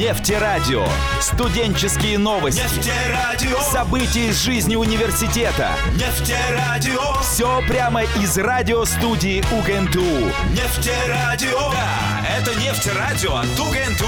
Нефтерадио. Студенческие новости. Нефтерадио. События из жизни университета. Нефтерадио. Все прямо из радиостудии УГНТУ. Нефтерадио. Да, это нефтерадио от УГНТУ.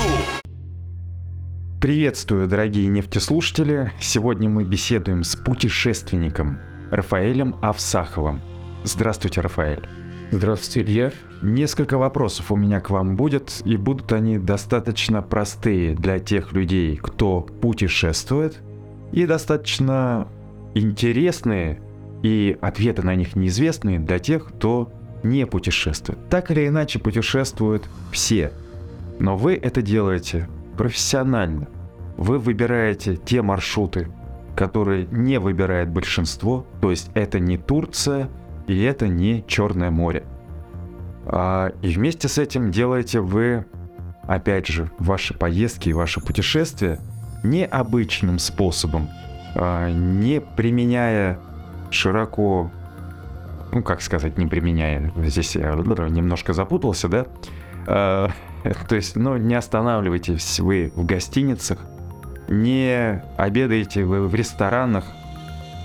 Приветствую, дорогие нефтеслушатели! Сегодня мы беседуем с путешественником Рафаэлем Авсаховым. Здравствуйте, Рафаэль. Здравствуйте, Илья. Несколько вопросов у меня к вам будет, и будут они достаточно простые для тех людей, кто путешествует, и достаточно интересные, и ответы на них неизвестные для тех, кто не путешествует. Так или иначе путешествуют все, но вы это делаете профессионально. Вы выбираете те маршруты, которые не выбирает большинство, то есть это не Турция и это не Черное море. А, и вместе с этим делаете вы, опять же, ваши поездки и ваши путешествия необычным способом, а, не применяя широко, ну как сказать, не применяя, здесь я немножко запутался, да? А, то есть, ну, не останавливайтесь вы в гостиницах, не обедаете вы в ресторанах.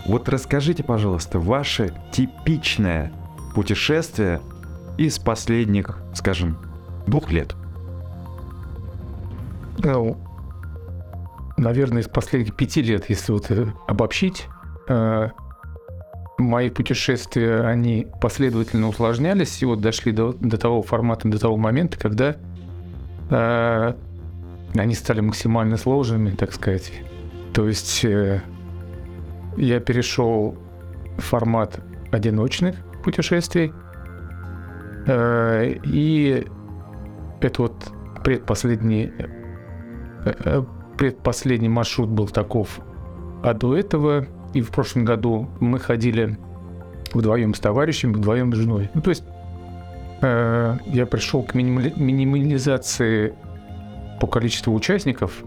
Вот расскажите, пожалуйста, ваше типичное путешествие из последних, скажем, двух лет. Ну, наверное, из последних пяти лет, если вот э, обобщить, э, мои путешествия, они последовательно усложнялись и вот дошли до, до того формата, до того момента, когда э, они стали максимально сложными, так сказать. То есть э, я перешел в формат одиночных путешествий, э, и это вот предпоследний, э, э, предпоследний маршрут был таков. А до этого и в прошлом году мы ходили вдвоем с товарищем, вдвоем с женой. Ну, то есть я пришел к минимали- минимализации по количеству участников.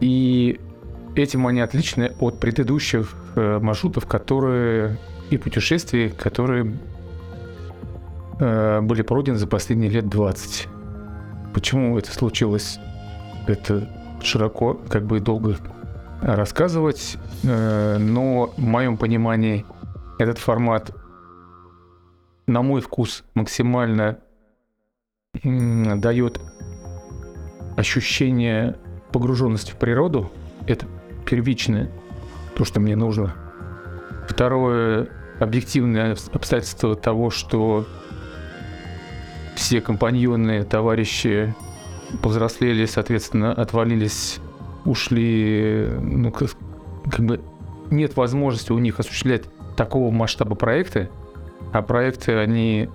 И этим они отличны от предыдущих э, маршрутов, которые и путешествий, которые э, были пройдены за последние лет 20. Почему это случилось? Это широко, как бы долго рассказывать, э, но в моем понимании этот формат, на мой вкус, максимально дает ощущение погруженности в природу. Это первичное, то, что мне нужно. Второе, объективное обстоятельство того, что все компаньоны, товарищи повзрослели, соответственно, отвалились, ушли, ну, как, как бы нет возможности у них осуществлять такого масштаба проекты, а проекты, они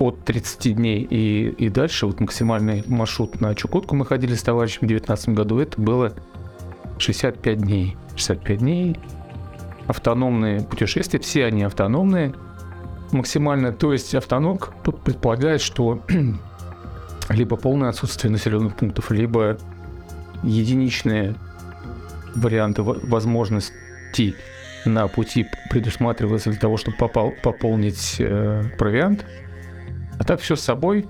от 30 дней и, и дальше, вот максимальный маршрут на Чукотку мы ходили с товарищем в 2019 году, это было 65 дней. 65 дней, автономные путешествия, все они автономные максимально. То есть автонок предполагает, что либо полное отсутствие населенных пунктов, либо единичные варианты возможностей на пути предусматриваются для того, чтобы попал, пополнить э, провиант. А так все с собой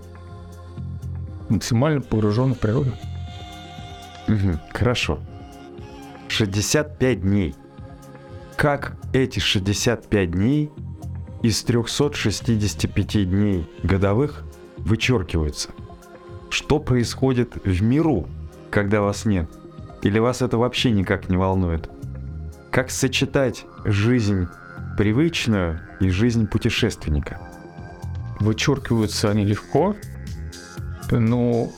максимально погружен в природу. Хорошо. 65 дней. Как эти 65 дней из 365 дней годовых вычеркиваются? Что происходит в миру, когда вас нет? Или вас это вообще никак не волнует? Как сочетать жизнь привычную и жизнь путешественника? Вычеркиваются они легко, ну,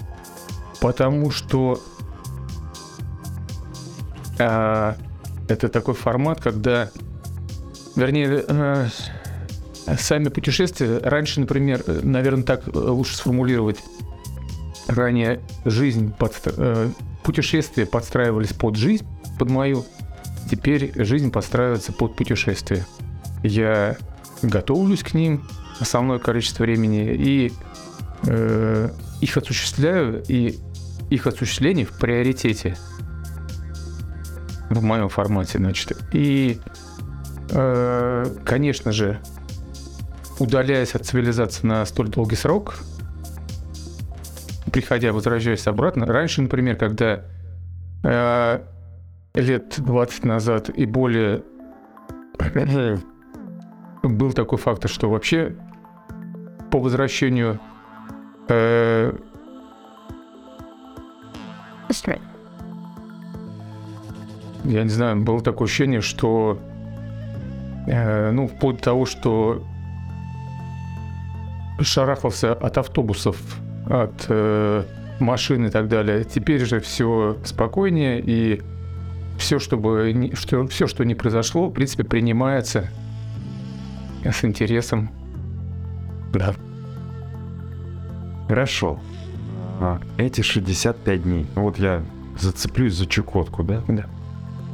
потому что а, это такой формат, когда, вернее, а, сами путешествия, раньше, например, наверное, так лучше сформулировать, ранее жизнь, под, э, путешествия подстраивались под жизнь, под мою, теперь жизнь подстраивается под путешествие. Я готовлюсь к ним основное количество времени и э, их осуществляю, и их осуществление в приоритете в моем формате, значит. И, э, конечно же, удаляясь от цивилизации на столь долгий срок, приходя, возвращаясь обратно. Раньше, например, когда э, лет 20 назад и более был такой фактор, что вообще по возвращению э, я не знаю, было такое ощущение, что э, ну, вплоть до того, что шарахался от автобусов, от э, машин и так далее. Теперь же все спокойнее, и все, чтобы что, все, что не произошло, в принципе, принимается с интересом. Да. Хорошо. А, эти 65 дней. Вот я зацеплюсь за Чукотку, да? Да.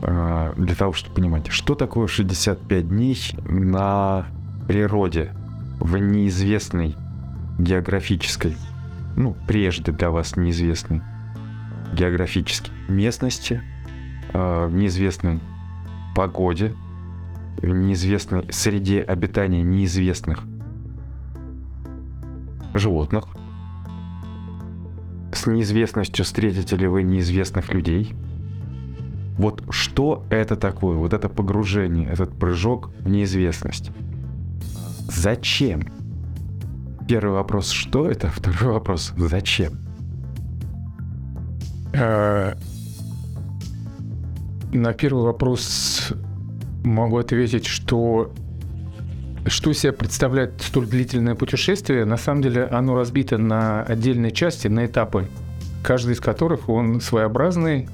А, для того, чтобы понимать, что такое 65 дней на природе в неизвестной географической, ну, прежде для вас неизвестной географической местности, э, в неизвестной погоде, неизвестной среде обитания неизвестных животных, с неизвестностью встретите ли вы неизвестных людей. Вот что это такое? Вот это погружение, этот прыжок в неизвестность. Зачем? Первый вопрос, что это? Второй вопрос, зачем? Э, на первый вопрос могу ответить, что что себя представляет столь длительное путешествие, на самом деле оно разбито на отдельные части, на этапы, каждый из которых он своеобразный.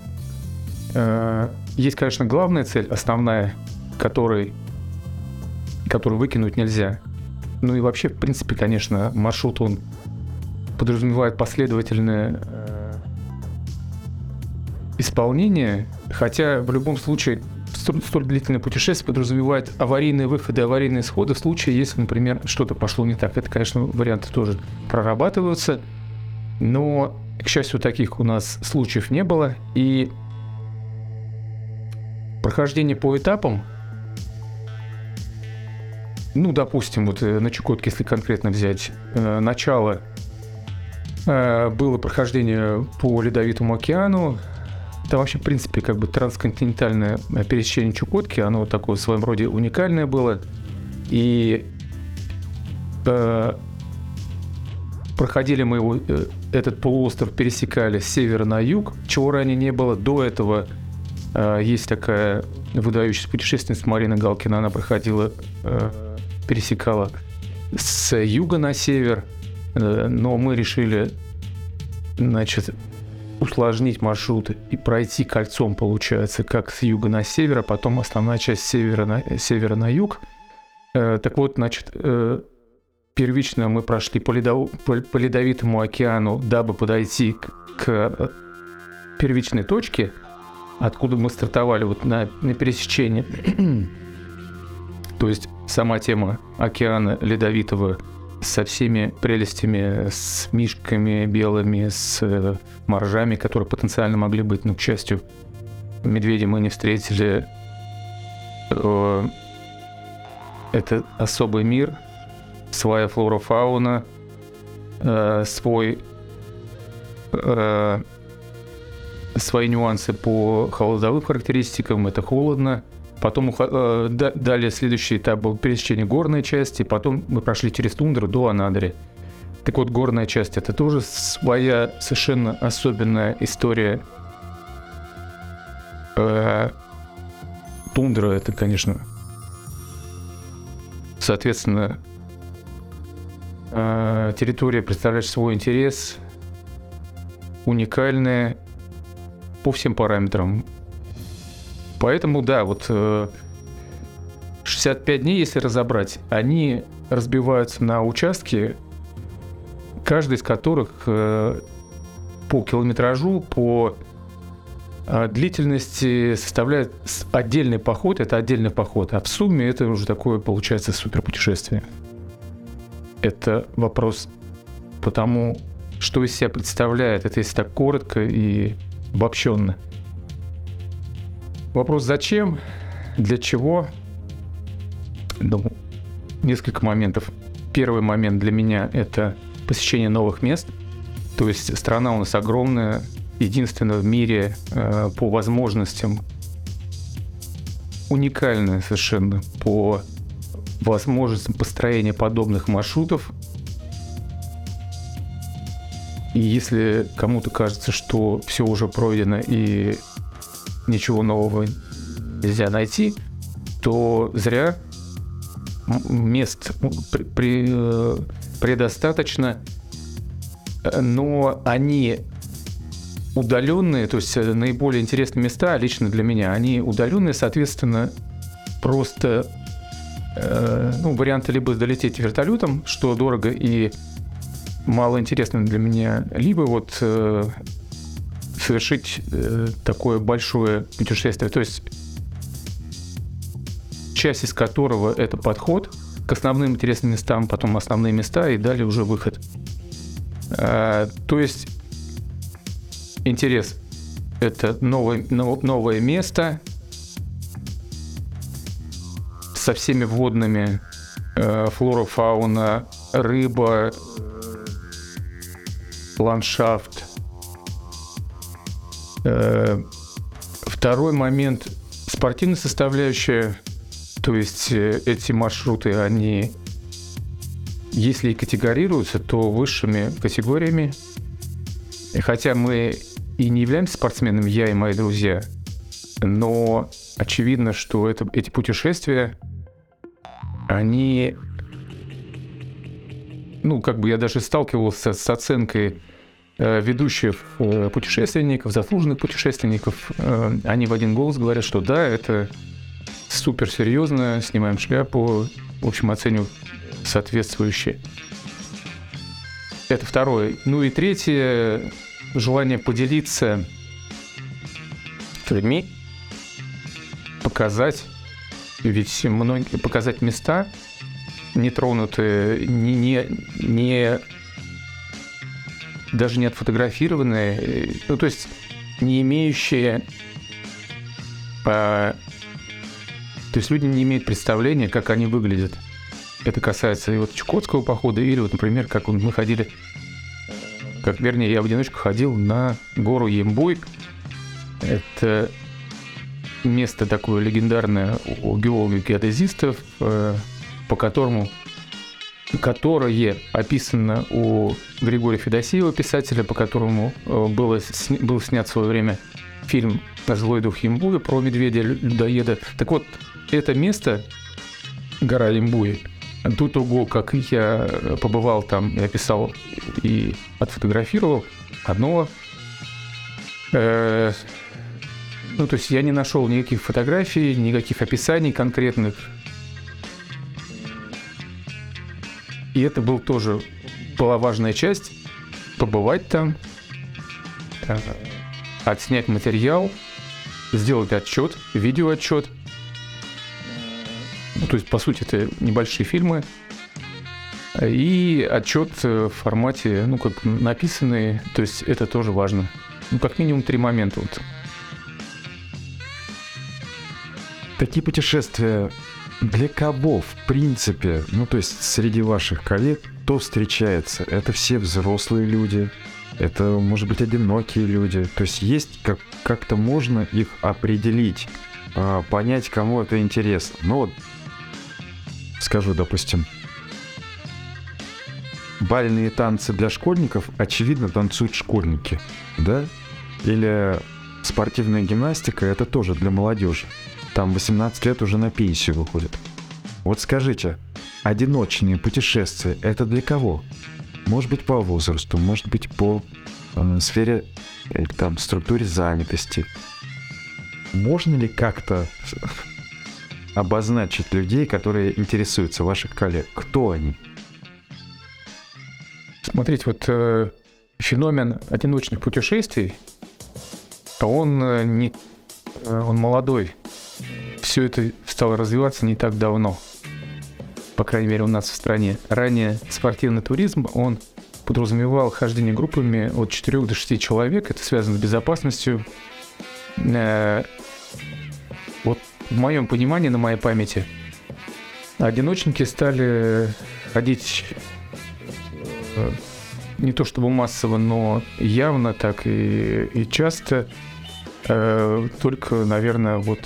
Э, есть, конечно, главная цель, основная, которой, которую выкинуть нельзя. Ну и вообще, в принципе, конечно, маршрут он подразумевает последовательное э, исполнение, хотя в любом случае столь, столь длительное путешествие подразумевает аварийные выходы, аварийные сходы в случае, если, например, что-то пошло не так. Это, конечно, варианты тоже прорабатываются, но, к счастью, таких у нас случаев не было. И прохождение по этапам, ну, допустим, вот э, на Чукотке, если конкретно взять, э, начало э, было прохождение по Ледовитому океану, это вообще, в принципе, как бы трансконтинентальное пересечение Чукотки, оно такое в своем роде уникальное было. И э, проходили мы его, э, этот полуостров пересекали с севера на юг, чего ранее не было. До этого э, есть такая выдающаяся путешественница Марина Галкина, она проходила, э, пересекала с юга на север, э, но мы решили, значит, усложнить маршрут и пройти кольцом, получается, как с юга на север, а потом основная часть севера на, севера на юг. Э, так вот, значит, э, первично мы прошли по, ледов... по, по ледовитому океану, дабы подойти к, к э, первичной точке, откуда мы стартовали вот на, на пересечении. То есть сама тема океана ледовитого со всеми прелестями, с мишками белыми, с э, моржами, которые потенциально могли быть, но, к счастью, медведи мы не встретили. Э, это особый мир, своя флора, фауна, э, свой свои нюансы по холодовым характеристикам. Это холодно, Потом э, далее следующий этап был пересечение горной части, потом мы прошли через тундру до Анадыри. Так вот, горная часть это тоже своя совершенно особенная история. Э, тундра это, конечно, соответственно, э, территория представляет свой интерес, уникальная по всем параметрам. Поэтому, да, вот 65 э, дней, если разобрать, они разбиваются на участки, каждый из которых э, по километражу, по э, длительности составляет отдельный поход, это отдельный поход, а в сумме это уже такое получается суперпутешествие. Это вопрос потому, что из себя представляет, это если так коротко и обобщенно – Вопрос зачем, для чего? Ну, несколько моментов. Первый момент для меня это посещение новых мест. То есть страна у нас огромная, единственная в мире э, по возможностям, уникальная совершенно по возможностям построения подобных маршрутов. И если кому-то кажется, что все уже пройдено и ничего нового нельзя найти, то зря мест э, предостаточно, но они удаленные, то есть э, наиболее интересные места лично для меня, они удаленные, соответственно, просто э, ну, варианты либо долететь вертолетом, что дорого и мало интересно для меня, либо вот э, совершить э, такое большое путешествие. То есть часть из которого это подход к основным интересным местам, потом основные места и далее уже выход. А, то есть интерес – это новое, новое место со всеми водными, э, флора, фауна, рыба, ландшафт. Э, второй момент – спортивная составляющая – то есть э, эти маршруты, они, если и категорируются, то высшими категориями. Хотя мы и не являемся спортсменами, я и мои друзья, но очевидно, что это, эти путешествия, они, ну, как бы я даже сталкивался с оценкой ведущих э, путешественников, заслуженных путешественников, э, они в один голос говорят, что да, это супер серьезно, снимаем шляпу, в общем, оцениваю соответствующие. Это второе. Ну и третье, желание поделиться с людьми, показать, ведь многие, показать места, не тронутые, не, не, не даже не отфотографированные, ну то есть не имеющие по то есть люди не имеют представления, как они выглядят. Это касается и вот Чукотского похода, или вот, например, как мы ходили, как, вернее, я в одиночку ходил на гору Ембой. Это место такое легендарное у геологов-геодезистов, э, по которому которое описано у Григория Федосеева, писателя, по которому э, было, был снят в свое время фильм «Злой дух Ембуя» про медведя-людоеда. Так вот, это место, гора Лимбуи, до того, как я побывал там, я писал и отфотографировал, одно... Э, ну, то есть я не нашел никаких фотографий, никаких описаний конкретных. И это был тоже была важная часть побывать там, э, отснять материал, сделать отчет, видеоотчет – ну, то есть, по сути, это небольшие фильмы. И отчет в формате, ну, как написанный, то есть это тоже важно. Ну, как минимум три момента. Вот. Такие путешествия для кого, в принципе, ну, то есть среди ваших коллег, кто встречается? Это все взрослые люди, это, может быть, одинокие люди. То есть есть как- как-то можно их определить, а, понять, кому это интересно. Ну, вот скажу, допустим, бальные танцы для школьников, очевидно, танцуют школьники, да? Или спортивная гимнастика, это тоже для молодежи. Там 18 лет уже на пенсию выходит. Вот скажите, одиночные путешествия, это для кого? Может быть, по возрасту, может быть, по э, сфере, э, там, структуре занятости. Можно ли как-то обозначить людей, которые интересуются ваших коллег? Кто они? Смотрите, вот э, феномен одиночных путешествий, он э, не, э, он молодой. Все это стало развиваться не так давно. По крайней мере, у нас в стране. Ранее спортивный туризм, он подразумевал хождение группами от 4 до 6 человек. Это связано с безопасностью. Э, вот в моем понимании, на моей памяти, одиночники стали ходить э, не то чтобы массово, но явно так и, и часто. Э, только, наверное, вот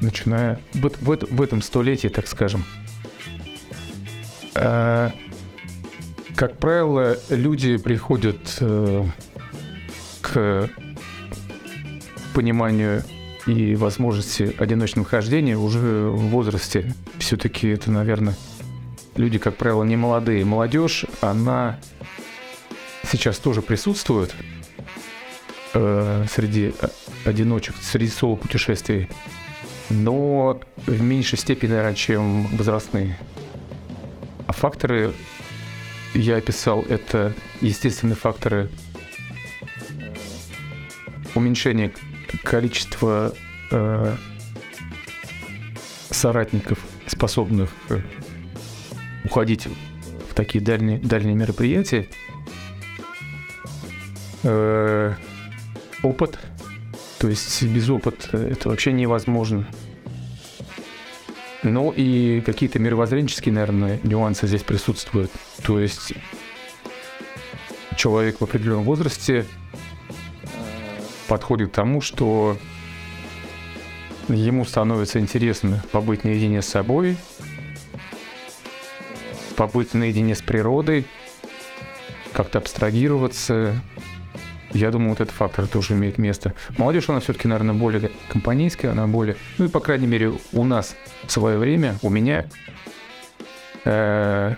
начиная в, в, в этом столетии, так скажем. Э, как правило, люди приходят э, к пониманию и возможности одиночного хождения уже в возрасте. Все-таки это, наверное, люди, как правило, не молодые. Молодежь, она сейчас тоже присутствует э, среди одиночек, среди соло-путешествий, но в меньшей степени, наверное, чем возрастные. А факторы, я описал, это естественные факторы уменьшения количества э, соратников, способных э, уходить в такие дальние, дальние мероприятия. Э, опыт. То есть без опыта это вообще невозможно. Ну и какие-то мировоззренческие, наверное, нюансы здесь присутствуют. То есть человек в определенном возрасте подходит к тому, что ему становится интересно побыть наедине с собой, побыть наедине с природой, как-то абстрагироваться. Я думаю, вот этот фактор тоже имеет место. Молодежь, она все-таки, наверное, более компанейская, она более... Ну и, по крайней мере, у нас в свое время, у меня, э,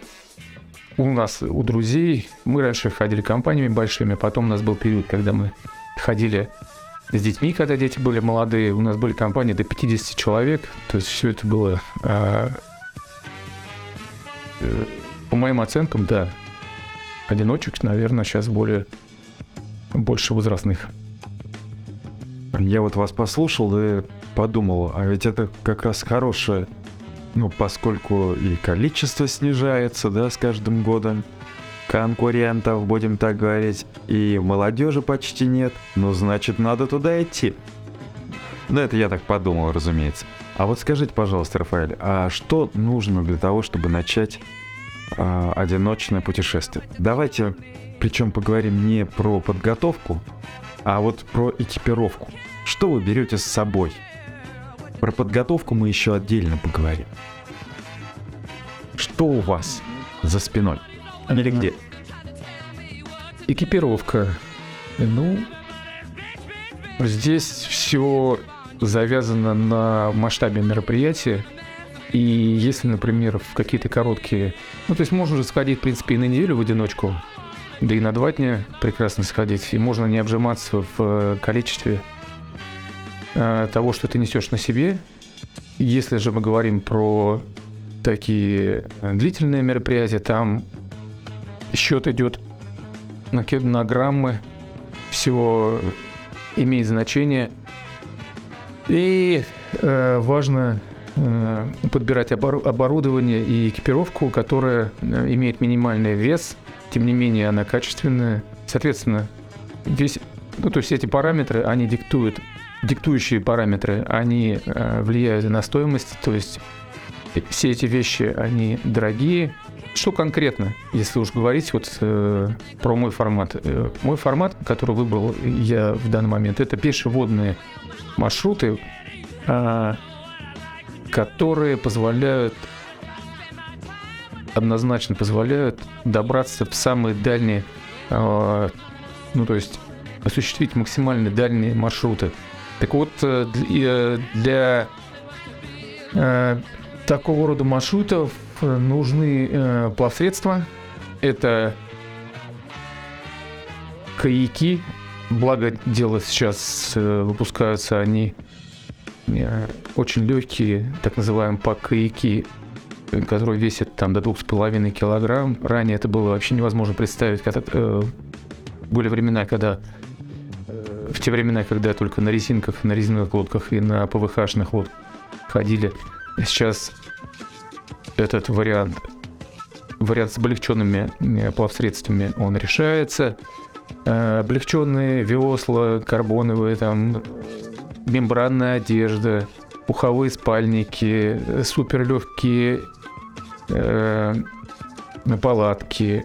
у нас, у друзей, мы раньше ходили компаниями большими, потом у нас был период, когда мы ходили с детьми, когда дети были молодые. У нас были компании до 50 человек. То есть все это было... А, э, по моим оценкам, да. Одиночек, наверное, сейчас более... Больше возрастных. Я вот вас послушал и подумал, а ведь это как раз хорошее, ну, поскольку и количество снижается, да, с каждым годом, конкурентов, будем так говорить, и молодежи почти нет, ну значит надо туда идти. Ну это я так подумал, разумеется. А вот скажите, пожалуйста, Рафаэль, а что нужно для того, чтобы начать э, одиночное путешествие? Давайте, причем поговорим не про подготовку, а вот про экипировку. Что вы берете с собой? Про подготовку мы еще отдельно поговорим. Что у вас за спиной? Или где? Экипировка. Ну, здесь все завязано на масштабе мероприятия. И если, например, в какие-то короткие... Ну, то есть можно же сходить, в принципе, и на неделю в одиночку, да и на два дня прекрасно сходить. И можно не обжиматься в э, количестве э, того, что ты несешь на себе. Если же мы говорим про такие э, длительные мероприятия, там счет идет на, граммы, все имеет значение. И э, важно э, подбирать обор- оборудование и экипировку, которая имеет минимальный вес, тем не менее она качественная. Соответственно, весь, ну, то есть эти параметры, они диктуют, диктующие параметры, они э, влияют на стоимость, то есть все эти вещи, они дорогие, что конкретно, если уж говорить вот э, про мой формат? Э, мой формат, который выбрал я в данный момент, это пешеводные маршруты, э, которые позволяют однозначно позволяют добраться в самые дальние, э, ну то есть осуществить максимально дальние маршруты. Так вот, э, для, для э, такого рода маршрутов нужны э, плавсредства. Это каяки. Благо дело сейчас э, выпускаются они э, очень легкие, так называемые пак-каяки, которые весят там до двух с половиной килограмм. Ранее это было вообще невозможно представить. Когда, э, были времена, когда э, в те времена, когда только на резинках, на резиновых лодках и на ПВХ-шных лодках ходили. Сейчас этот вариант, вариант с облегченными э, плавсредствами, он решается. Э, облегченные весла, карбоновые, там, мембранная одежда, пуховые спальники, суперлегкие э, палатки.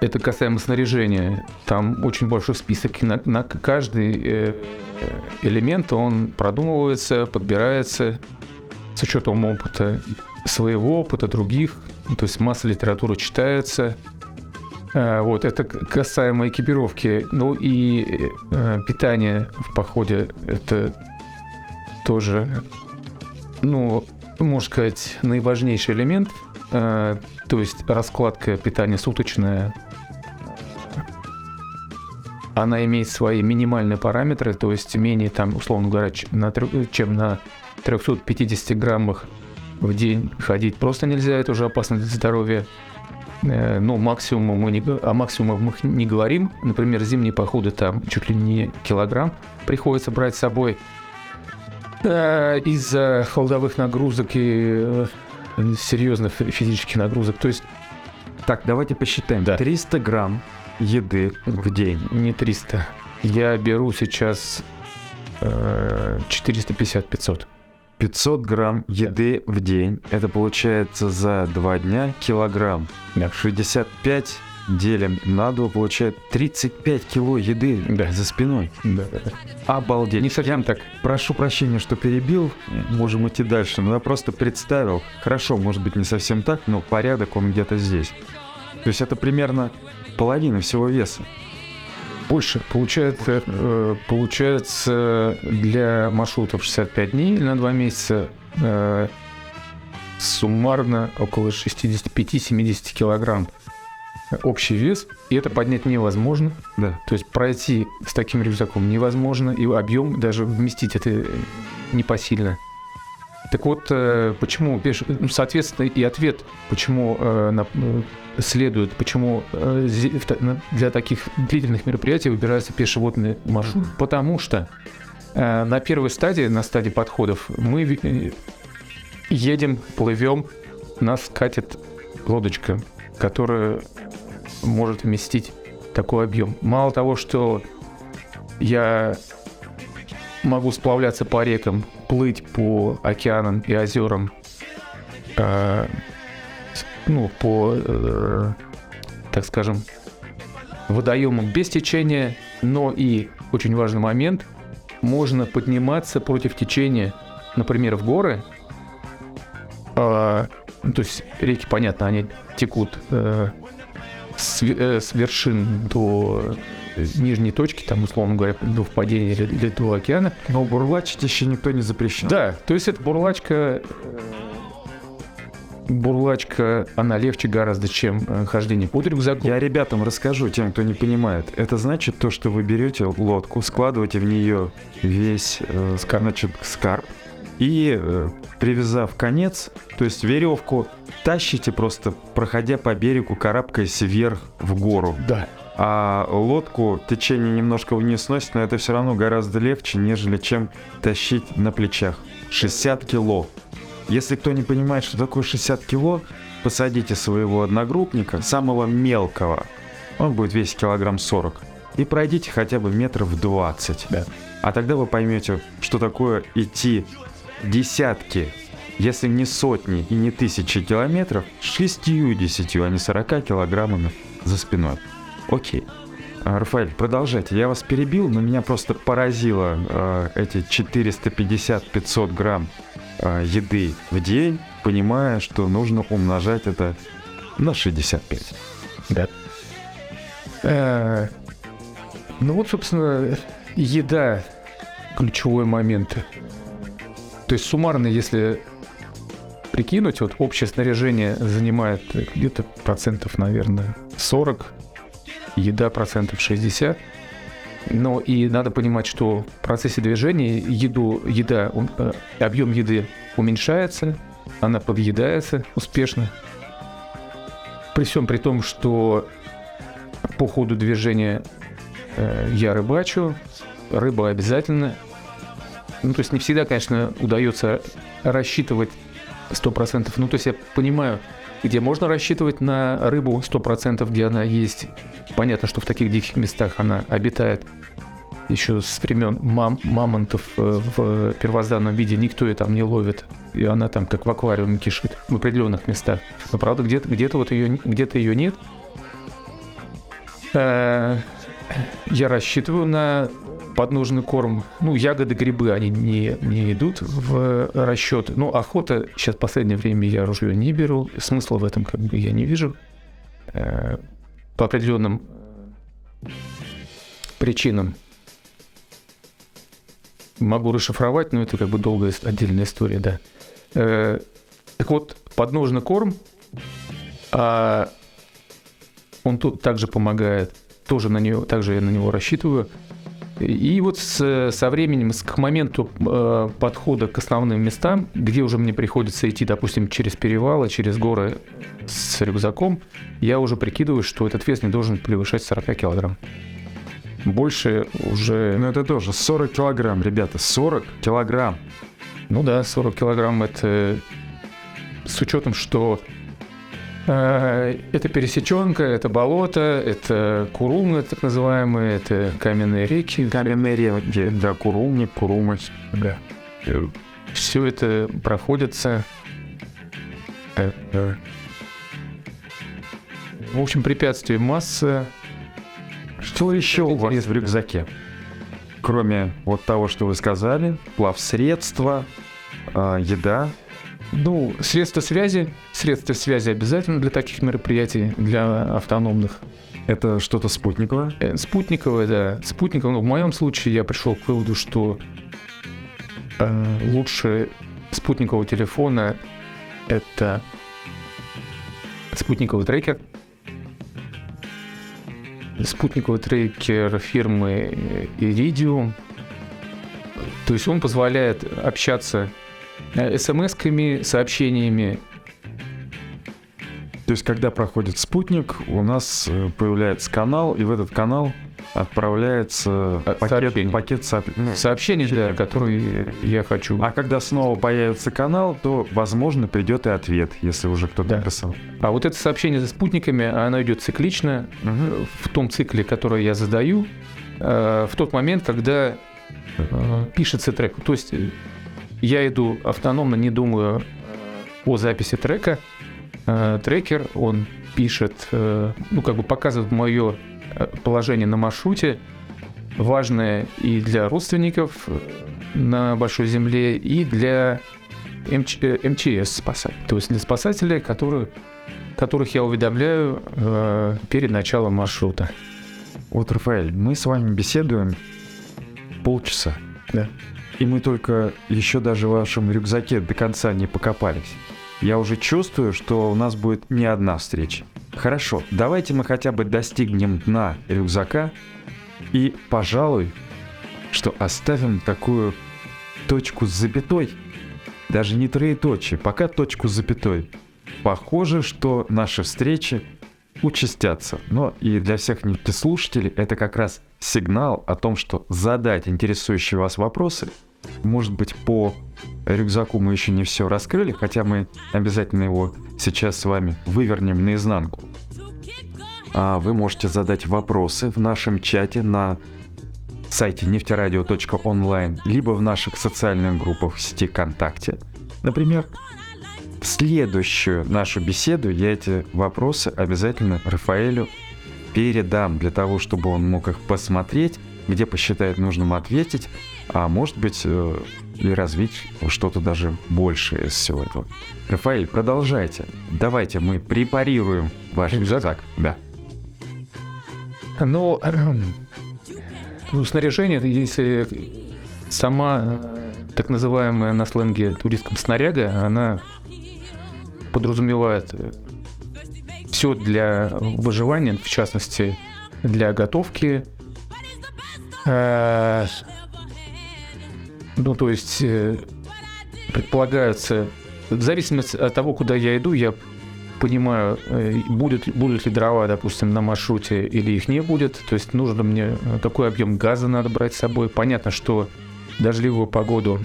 это касаемо снаряжения. Там очень большой список. На, на каждый э, элемент он продумывается, подбирается с учетом опыта своего опыта, других. Ну, То есть масса литературы читается. Э, Вот, это касаемо экипировки. Ну и э, питание в походе это тоже, ну, можно сказать, наиважнейший элемент. Э, То есть раскладка питания суточная. Она имеет свои минимальные параметры, то есть менее там, условно говоря, чем на 350 граммах в день ходить просто нельзя, это уже опасно для здоровья. Э, Ну, максимум мы не, о максимумах мы не говорим. Например, зимние походы там чуть ли не килограмм приходится брать с собой. Э, Из-за холодовых нагрузок и э, серьезных фи- физических нагрузок. То есть Так, давайте посчитаем. Да. 300 грамм еды в день. не 300. Я беру сейчас э, 450-500. 500 грамм еды в день. Это получается за два дня килограмм. Да. 65 делим на 2, получает 35 кило еды Да. за спиной. Да. Обалдеть. Не совсем так. Прошу прощения, что перебил. Можем идти дальше. Но я просто представил. Хорошо, может быть, не совсем так, но порядок он где-то здесь. То есть это примерно половина всего веса. Больше. Получается, э, получается для маршрутов 65 дней на 2 месяца э, суммарно около 65-70 килограмм общий вес. И это поднять невозможно. Да. То есть пройти с таким рюкзаком невозможно. И объем даже вместить это непосильно. Так вот, э, почему, ну, соответственно, и ответ, почему э, э, следует, почему для таких длительных мероприятий выбирается пешеводный маршрут. Потому что на первой стадии, на стадии подходов, мы едем, плывем, нас катит лодочка, которая может вместить такой объем. Мало того, что я могу сплавляться по рекам, плыть по океанам и озерам, э, ну, по, э, так скажем, водоемам без течения, но и очень важный момент, можно подниматься против течения, например, в горы. Ну, то есть реки, понятно, они текут э, с, э, с вершин до э, нижней точки, там, условно говоря, до впадения или, или до океана. Но бурлачить еще никто не запрещен. Да, то есть это бурлачка, э, бурлачка, она легче гораздо, чем хождение под рюкзаком. Я ребятам расскажу, тем, кто не понимает. Это значит то, что вы берете лодку, складываете в нее весь э, ска- значит, скарб и, э, привязав конец, то есть веревку, тащите просто, проходя по берегу, карабкаясь вверх в гору. Да. А лодку течение немножко вниз сносит, но это все равно гораздо легче, нежели чем тащить на плечах. 60 кило. Если кто не понимает, что такое 60 кило, посадите своего одногруппника, самого мелкого, он будет весить килограмм 40, и пройдите хотя бы метров 20. Да. А тогда вы поймете, что такое идти десятки, если не сотни и не тысячи километров, с 60, а не 40 килограммами за спиной. Окей. А, Рафаэль, продолжайте. Я вас перебил, но меня просто поразило э, эти 450-500 грамм э, еды в день, понимая, что нужно умножать это на 65. Да. Э, Ну вот, собственно, еда ключевой момент. То есть суммарно, если прикинуть, вот общее снаряжение занимает где-то процентов, наверное, 40, еда процентов 60. Но и надо понимать, что в процессе движения еду, еда, э, объем еды уменьшается, она подъедается успешно. При всем при том, что по ходу движения э, я рыбачу, рыба обязательно. Ну, то есть не всегда, конечно, удается рассчитывать 100%. Ну, то есть я понимаю, где можно рассчитывать на рыбу 100%, где она есть. Понятно, что в таких диких местах она обитает еще с времен мам- мамонтов э, в первозданном виде. Никто ее там не ловит. И она там как в аквариуме кишит в определенных местах. Но правда, где-то где вот ее, где-то ее нет. Э, Я рассчитываю на подножный корм. Ну, ягоды, грибы, они не, не идут в расчет. Ну, охота, сейчас в последнее время я ружье не беру. Смысла в этом как бы я не вижу. Э, По определенным причинам могу расшифровать, но это как бы долгая отдельная история, да. Э, Так вот, подножный корм, а он тут также помогает, тоже на него, также я на него рассчитываю. И вот с- со временем, с- к моменту э, подхода к основным местам, где уже мне приходится идти, допустим, через перевалы, через горы с рюкзаком, я уже прикидываю, что этот вес не должен превышать 40 килограмм. Больше уже Ну это тоже 40 килограмм, ребята, 40 килограмм. Ну да, 40 килограмм это с учетом, что это пересеченка, это болото, это курумы так называемые, это каменные реки. Каменные реки, да, курумник, курумы. Да. Все это проходится. э, э, В общем, препятствий масса. Что еще у вас есть в рюкзаке? Кроме вот того, что вы сказали, плавсредства, еда. Ну, средства связи. Средства связи обязательно для таких мероприятий, для автономных. Это что-то спутниковое? Э, Спутниковая, да. Спутниковая. Ну, в моем случае я пришел к выводу, что э, лучше спутникового телефона это спутниковый трекер. Спутниковый трекер фирмы э, Iridium. То есть он позволяет общаться э, смс-ками, сообщениями. То есть, когда проходит спутник, у нас э, появляется канал, и в этот канал отправляется А, пакет, сообщение. пакет сооб- ну, Сообщения, да, которые я хочу. А когда снова появится канал, то, возможно, придет и ответ, если уже кто-то Да. написал. А вот это сообщение за спутниками, оно идет циклично, э, в том цикле, который я задаю, э, в тот момент, когда э, пишется трек. То есть э, я иду автономно, не думаю э, о записи трека. Э, Трекер, он пишет, э, ну, как бы показывает мое положение на маршруте, важное и для родственников на Большой Земле, и для МЧ, МЧС спасателей. То есть для спасателей, которые, которых я уведомляю э, перед началом маршрута. Вот, Рафаэль, мы с вами беседуем полчаса. Да. И мы только еще даже в вашем рюкзаке до конца не покопались. Я уже чувствую, что у нас будет не одна встреча. Хорошо, давайте мы хотя бы достигнем дна рюкзака и, пожалуй, что оставим такую точку с запятой, даже не троеточие, пока точку с запятой. Похоже, что наши встречи участятся. Но и для всех слушателей это как раз сигнал о том, что задать интересующие вас вопросы. Может быть, по рюкзаку мы еще не все раскрыли, хотя мы обязательно его сейчас с вами вывернем наизнанку. А вы можете задать вопросы в нашем чате на сайте нефтерадио.онлайн, либо в наших социальных группах в сети ВКонтакте. Например, в следующую нашу беседу я эти вопросы обязательно Рафаэлю передам для того, чтобы он мог их посмотреть, где посчитает нужным ответить, а может быть э, и развить что-то даже большее из всего этого. Рафаэль, продолжайте. Давайте мы препарируем ваш Рюкзак? рюкзак. Да. Но ну, снаряжение, если сама э, так называемая на сленге туристском снаряга, она подразумевает все для выживания, в частности, для готовки. Э, Ну, то есть э, предполагается, в зависимости от того, куда я иду, я понимаю, э, будет, будут ли дрова, допустим, на маршруте или их не будет. То есть нужно мне, какой объем газа надо брать с собой. Понятно, что дождливую погоду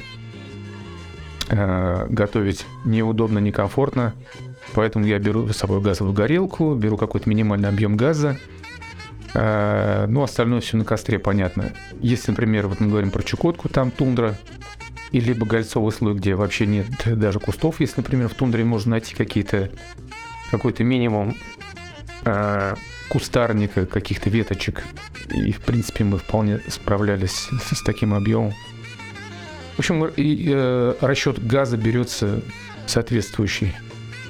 готовить неудобно, некомфортно. Поэтому я беру с собой газовую горелку, беру какой-то минимальный объем газа. Э, ну, остальное все на костре, понятно. Если, например, вот мы говорим про Чукотку, там тундра, и либо гольцовый слой, где вообще нет даже кустов, если, например, в тундре можно найти какие-то какой-то минимум э, кустарника, каких-то веточек. И, в принципе, мы вполне справлялись с таким объемом. В общем, и, э, расчет газа берется соответствующий,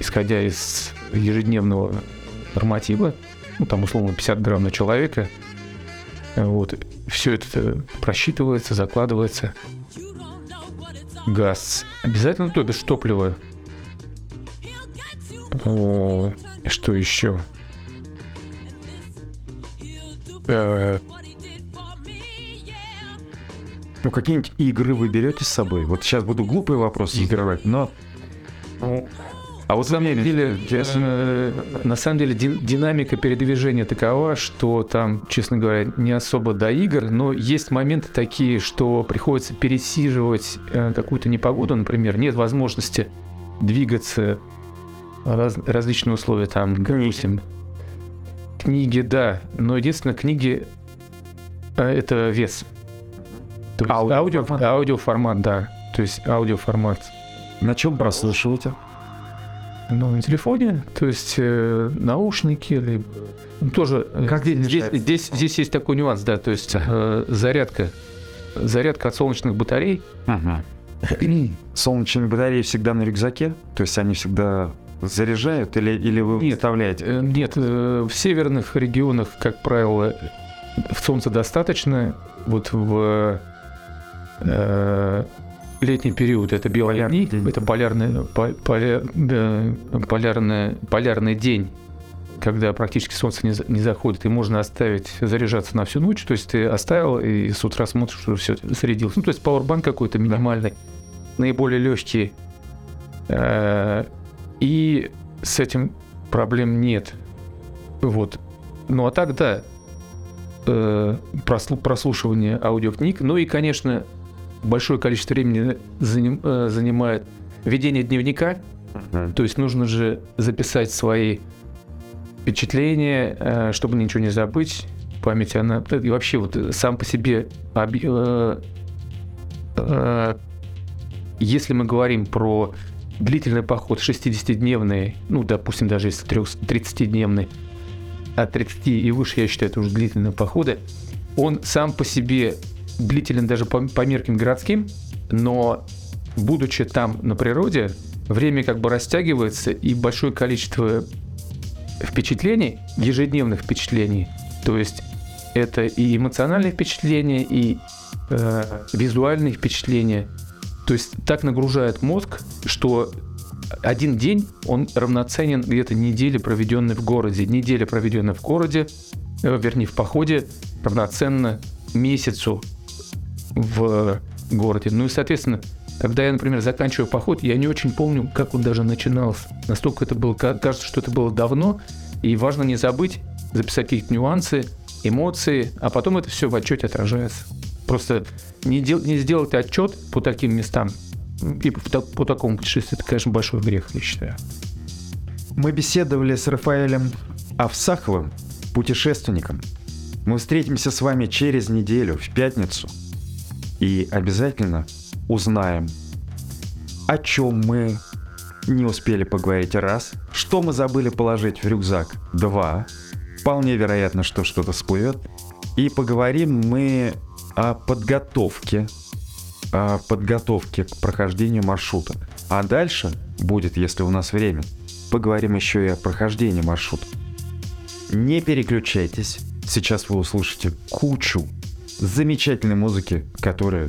исходя из ежедневного норматива, ну, там, условно, 50 грамм на человека. Вот. Все это просчитывается, закладывается. Газ. Обязательно, то бишь топливо. О, что еще? Э, Ну, какие-нибудь игры вы берете с собой? Вот сейчас буду глупые вопросы задавать, но... А вот На самом деле, э, на самом деле ди- динамика передвижения такова, что там, честно говоря, не особо до игр, но есть моменты такие, что приходится пересиживать э, какую-то непогоду, например, нет возможности двигаться, раз- различные условия там, допустим. Книги, да, но единственное, книги э, это вес. То есть Аудиоформат. аудио, аудиоформат, да. То есть аудиоформат. На чем прослушиваете? Ну, на телефоне, то есть э, наушники, либо ну, тоже. э, Как здесь здесь, здесь, здесь есть такой нюанс, да, то есть э, зарядка, зарядка от солнечных батарей. Солнечные батареи всегда на рюкзаке? То есть они всегда заряжают или, или вы Нет. вставляете? Э, Нет, э, в северных регионах, как правило, солнца достаточно. Вот в э, летний период это день. это полярный, по- поля- полярный, полярный день, когда практически солнце не, не заходит, и можно оставить заряжаться на всю ночь. То есть ты оставил, и с утра смотришь, что все зарядилось. Ну, то есть пауэрбанк какой-то минимальный, наиболее легкий. Э, И с этим проблем нет. Вот. Ну а так, да, э, прослу- прослушивание аудиокниг. Ну и, конечно, большое количество времени заним- э, занимает ведение дневника. Мгм. То есть нужно же записать свои впечатления, э, чтобы ничего не забыть. Память, она... И вообще вот э, сам по себе... э, э, Если мы говорим про длительный поход 60-дневный, ну, допустим, даже если 30-дневный, от 30 и выше, я считаю, это уже длительные походы, он сам по себе длителен даже по, по меркам городским, но будучи там на природе, время как бы растягивается, и большое количество впечатлений, ежедневных впечатлений, то есть это и эмоциональные впечатления, и э, визуальные впечатления, то есть так нагружает мозг, что один день, он равноценен где-то неделе, проведенной в городе. Неделя, проведенная в городе, э, вернее, в походе, равноценна месяцу в городе. Ну и, соответственно, когда я, например, заканчиваю поход, я не очень помню, как он даже начинался. Настолько это было, ка- кажется, что это было давно, и важно не забыть записать какие-то нюансы, эмоции, а потом это все в отчете отражается. Просто не, дел- не сделать отчет по таким местам и по, так- по такому путешествию, это, конечно, большой грех, я считаю. Мы беседовали с Рафаэлем Авсаховым, путешественником. Мы встретимся с вами через неделю, в пятницу. И обязательно узнаем, о чем мы не успели поговорить раз, что мы забыли положить в рюкзак два, вполне вероятно, что что-то всплывет. И поговорим мы о подготовке, о подготовке к прохождению маршрута. А дальше будет, если у нас время, поговорим еще и о прохождении маршрута. Не переключайтесь, сейчас вы услышите кучу замечательной музыки, которая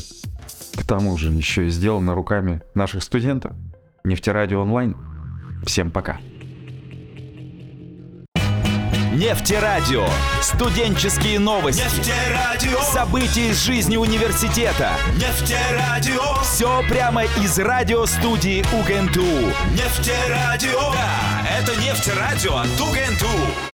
к тому же еще и сделана руками наших студентов. Нефтерадио онлайн. Всем пока. Нефтерадио. Студенческие новости. Нефтерадио, События из жизни университета. нефтерадио, Все прямо из радиостудии УГНТУ. нефтерадио. Да, это нефтерадио от УГНТУ.